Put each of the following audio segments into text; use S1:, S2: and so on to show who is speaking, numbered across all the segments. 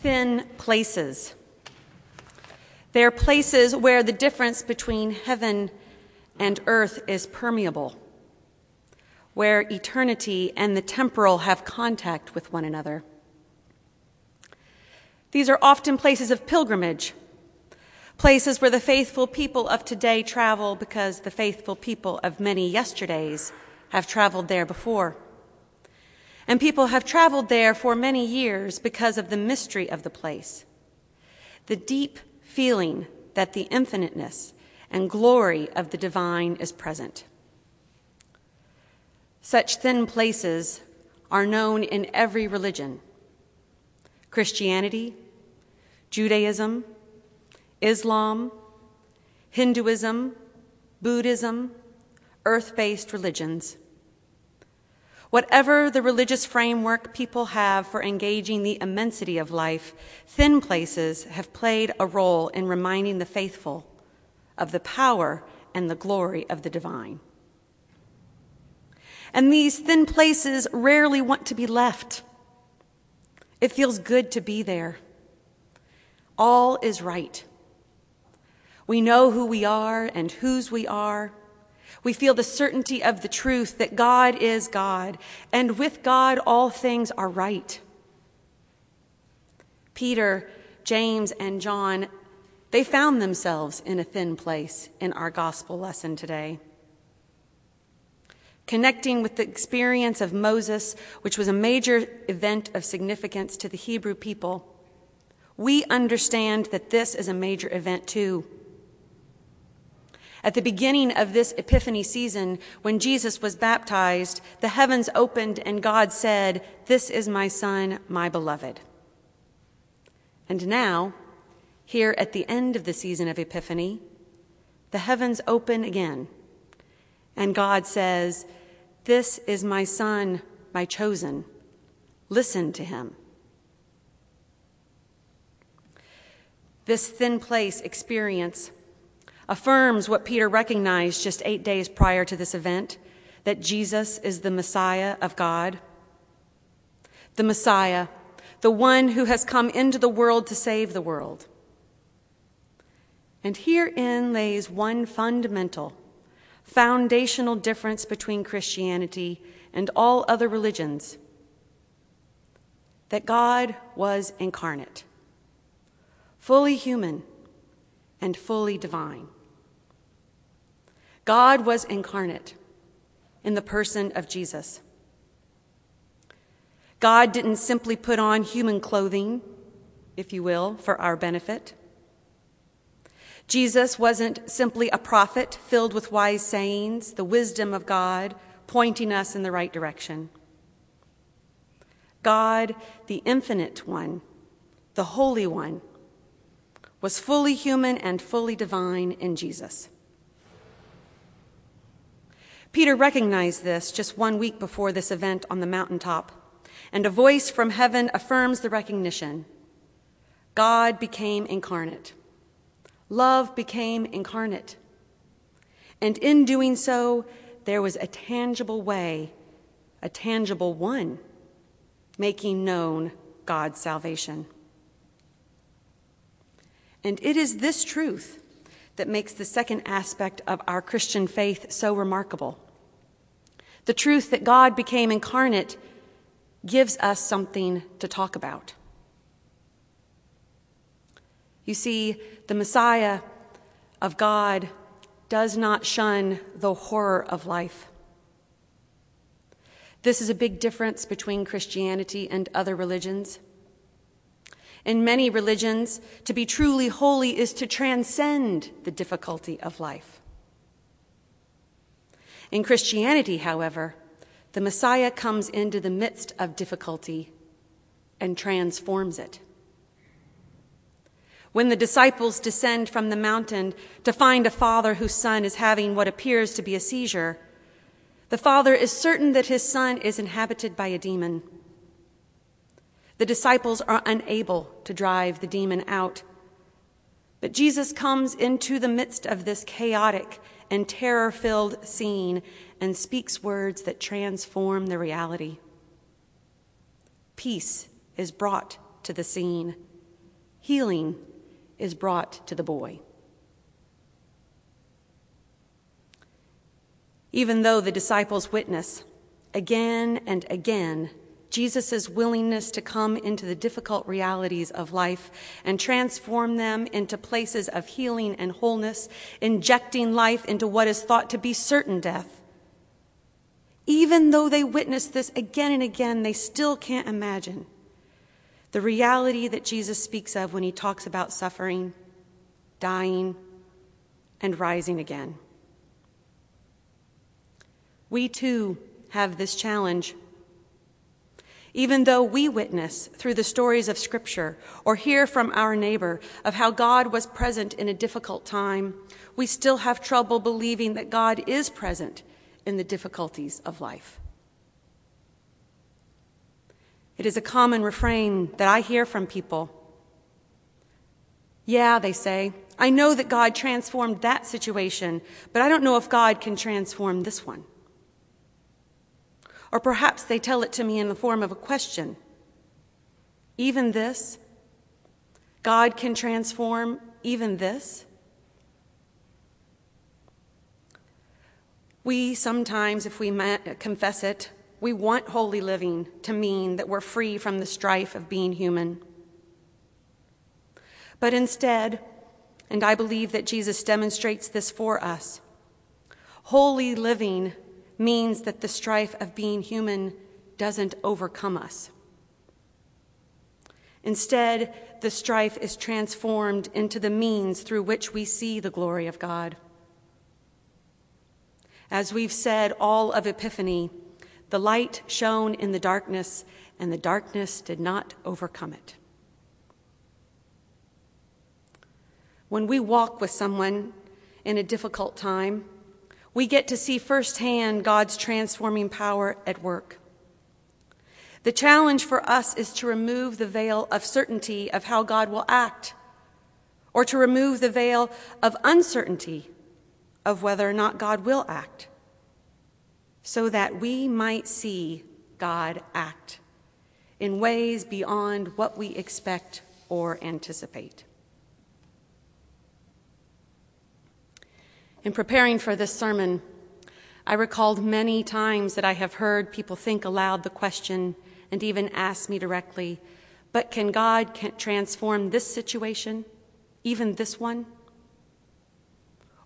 S1: thin places. They're places where the difference between heaven and earth is permeable, where eternity and the temporal have contact with one another. These are often places of pilgrimage, places where the faithful people of today travel because the faithful people of many yesterdays have traveled there before. And people have traveled there for many years because of the mystery of the place, the deep feeling that the infiniteness and glory of the divine is present. Such thin places are known in every religion Christianity, Judaism, Islam, Hinduism, Buddhism, earth based religions. Whatever the religious framework people have for engaging the immensity of life, thin places have played a role in reminding the faithful of the power and the glory of the divine. And these thin places rarely want to be left. It feels good to be there. All is right. We know who we are and whose we are. We feel the certainty of the truth that God is God, and with God all things are right. Peter, James, and John, they found themselves in a thin place in our gospel lesson today. Connecting with the experience of Moses, which was a major event of significance to the Hebrew people, we understand that this is a major event too. At the beginning of this Epiphany season, when Jesus was baptized, the heavens opened and God said, This is my Son, my beloved. And now, here at the end of the season of Epiphany, the heavens open again, and God says, This is my Son, my chosen. Listen to him. This thin place experience affirms what Peter recognized just eight days prior to this event that Jesus is the Messiah of God. The Messiah, the one who has come into the world to save the world. And herein lays one fundamental, foundational difference between Christianity and all other religions that God was incarnate, fully human and fully divine. God was incarnate in the person of Jesus. God didn't simply put on human clothing, if you will, for our benefit. Jesus wasn't simply a prophet filled with wise sayings, the wisdom of God pointing us in the right direction. God, the infinite one, the holy one, was fully human and fully divine in Jesus. Peter recognized this just one week before this event on the mountaintop, and a voice from heaven affirms the recognition God became incarnate. Love became incarnate. And in doing so, there was a tangible way, a tangible one, making known God's salvation. And it is this truth that makes the second aspect of our Christian faith so remarkable. The truth that God became incarnate gives us something to talk about. You see, the Messiah of God does not shun the horror of life. This is a big difference between Christianity and other religions. In many religions, to be truly holy is to transcend the difficulty of life. In Christianity, however, the Messiah comes into the midst of difficulty and transforms it. When the disciples descend from the mountain to find a father whose son is having what appears to be a seizure, the father is certain that his son is inhabited by a demon. The disciples are unable to drive the demon out. But Jesus comes into the midst of this chaotic and terror filled scene and speaks words that transform the reality. Peace is brought to the scene, healing is brought to the boy. Even though the disciples witness again and again Jesus' willingness to come into the difficult realities of life and transform them into places of healing and wholeness, injecting life into what is thought to be certain death. Even though they witness this again and again, they still can't imagine the reality that Jesus speaks of when he talks about suffering, dying, and rising again. We too have this challenge even though we witness through the stories of Scripture or hear from our neighbor of how God was present in a difficult time, we still have trouble believing that God is present in the difficulties of life. It is a common refrain that I hear from people. Yeah, they say, I know that God transformed that situation, but I don't know if God can transform this one. Or perhaps they tell it to me in the form of a question. Even this? God can transform even this? We sometimes, if we confess it, we want holy living to mean that we're free from the strife of being human. But instead, and I believe that Jesus demonstrates this for us, holy living means that the strife of being human doesn't overcome us. Instead, the strife is transformed into the means through which we see the glory of God. As we've said all of Epiphany, the light shone in the darkness, and the darkness did not overcome it. When we walk with someone in a difficult time, we get to see firsthand God's transforming power at work. The challenge for us is to remove the veil of certainty of how God will act, or to remove the veil of uncertainty of whether or not God will act, so that we might see God act in ways beyond what we expect or anticipate. In preparing for this sermon, I recalled many times that I have heard people think aloud the question and even ask me directly, but can God transform this situation, even this one?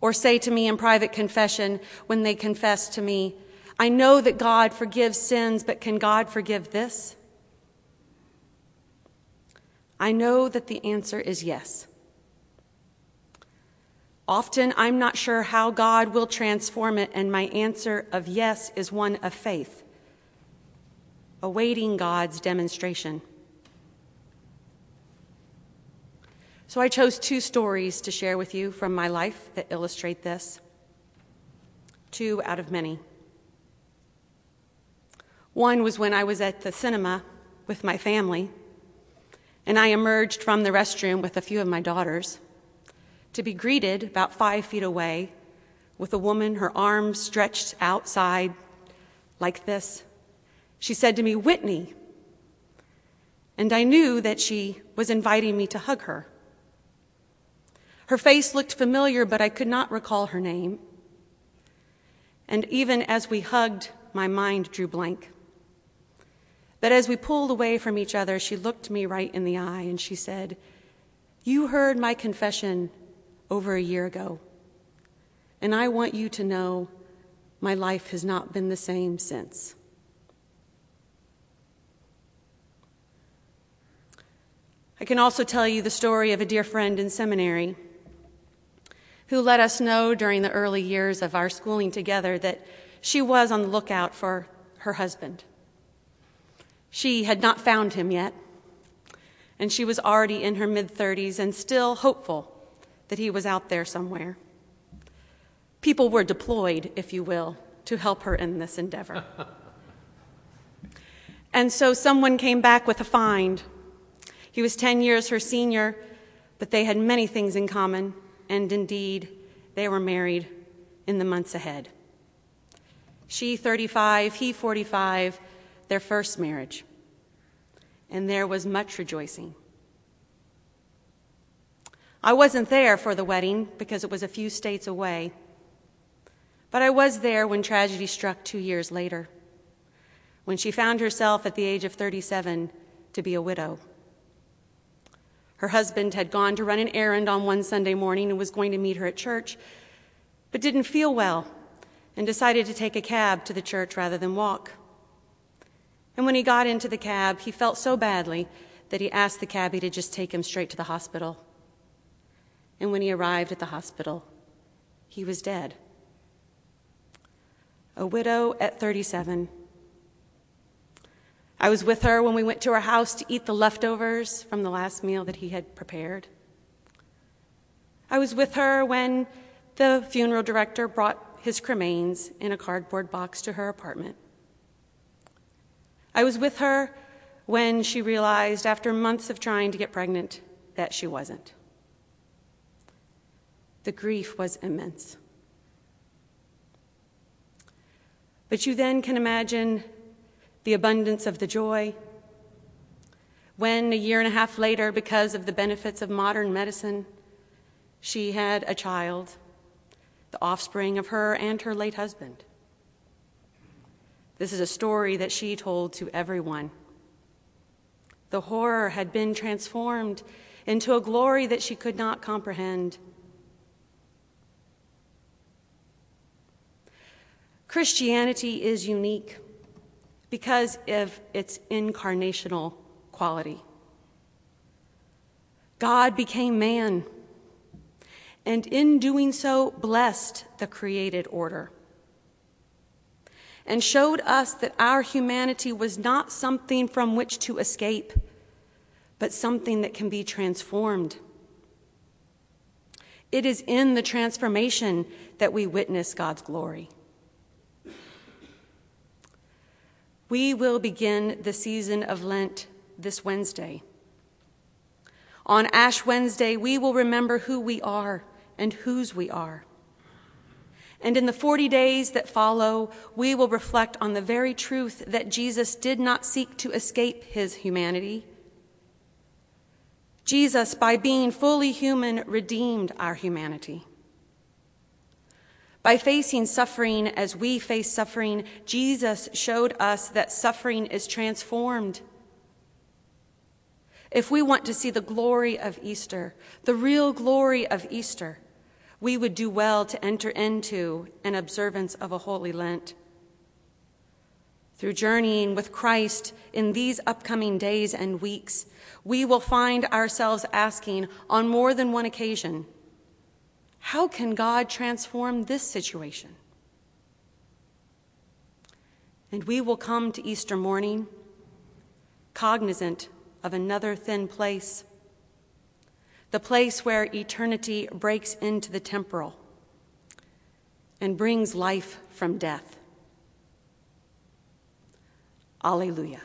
S1: Or say to me in private confession when they confess to me, I know that God forgives sins, but can God forgive this? I know that the answer is yes. Often I'm not sure how God will transform it, and my answer of yes is one of faith, awaiting God's demonstration. So I chose two stories to share with you from my life that illustrate this, two out of many. One was when I was at the cinema with my family, and I emerged from the restroom with a few of my daughters to be greeted about five feet away with a woman, her arms stretched outside like this. She said to me, Whitney. And I knew that she was inviting me to hug her. Her face looked familiar, but I could not recall her name. And even as we hugged, my mind drew blank. But as we pulled away from each other, she looked me right in the eye and she said, You heard my confession over a year ago. And I want you to know my life has not been the same since. I can also tell you the story of a dear friend in seminary who let us know during the early years of our schooling together that she was on the lookout for her husband. She had not found him yet, and she was already in her mid 30s and still hopeful that he was out there somewhere. People were deployed, if you will, to help her in this endeavor. and so someone came back with a find. He was 10 years her senior, but they had many things in common, and indeed, they were married in the months ahead. She 35, he 45, their first marriage. And there was much rejoicing. I wasn't there for the wedding because it was a few states away, but I was there when tragedy struck two years later, when she found herself at the age of 37 to be a widow. Her husband had gone to run an errand on one Sunday morning and was going to meet her at church, but didn't feel well and decided to take a cab to the church rather than walk. And when he got into the cab, he felt so badly that he asked the cabbie to just take him straight to the hospital. And when he arrived at the hospital, he was dead. A widow at 37. I was with her when we went to her house to eat the leftovers from the last meal that he had prepared. I was with her when the funeral director brought his cremains in a cardboard box to her apartment. I was with her when she realized, after months of trying to get pregnant, that she wasn't. The grief was immense. But you then can imagine the abundance of the joy when, a year and a half later, because of the benefits of modern medicine, she had a child, the offspring of her and her late husband. This is a story that she told to everyone. The horror had been transformed into a glory that she could not comprehend. Christianity is unique because of its incarnational quality. God became man, and in doing so, blessed the created order and showed us that our humanity was not something from which to escape, but something that can be transformed. It is in the transformation that we witness God's glory. We will begin the season of Lent this Wednesday. On Ash Wednesday, we will remember who we are and whose we are. And in the 40 days that follow, we will reflect on the very truth that Jesus did not seek to escape his humanity. Jesus, by being fully human, redeemed our humanity. By facing suffering as we face suffering, Jesus showed us that suffering is transformed. If we want to see the glory of Easter, the real glory of Easter, we would do well to enter into an observance of a holy Lent. Through journeying with Christ in these upcoming days and weeks, we will find ourselves asking on more than one occasion how can God transform this situation? And we will come to Easter morning cognizant of another thin place, the place where eternity breaks into the temporal and brings life from death. Alleluia.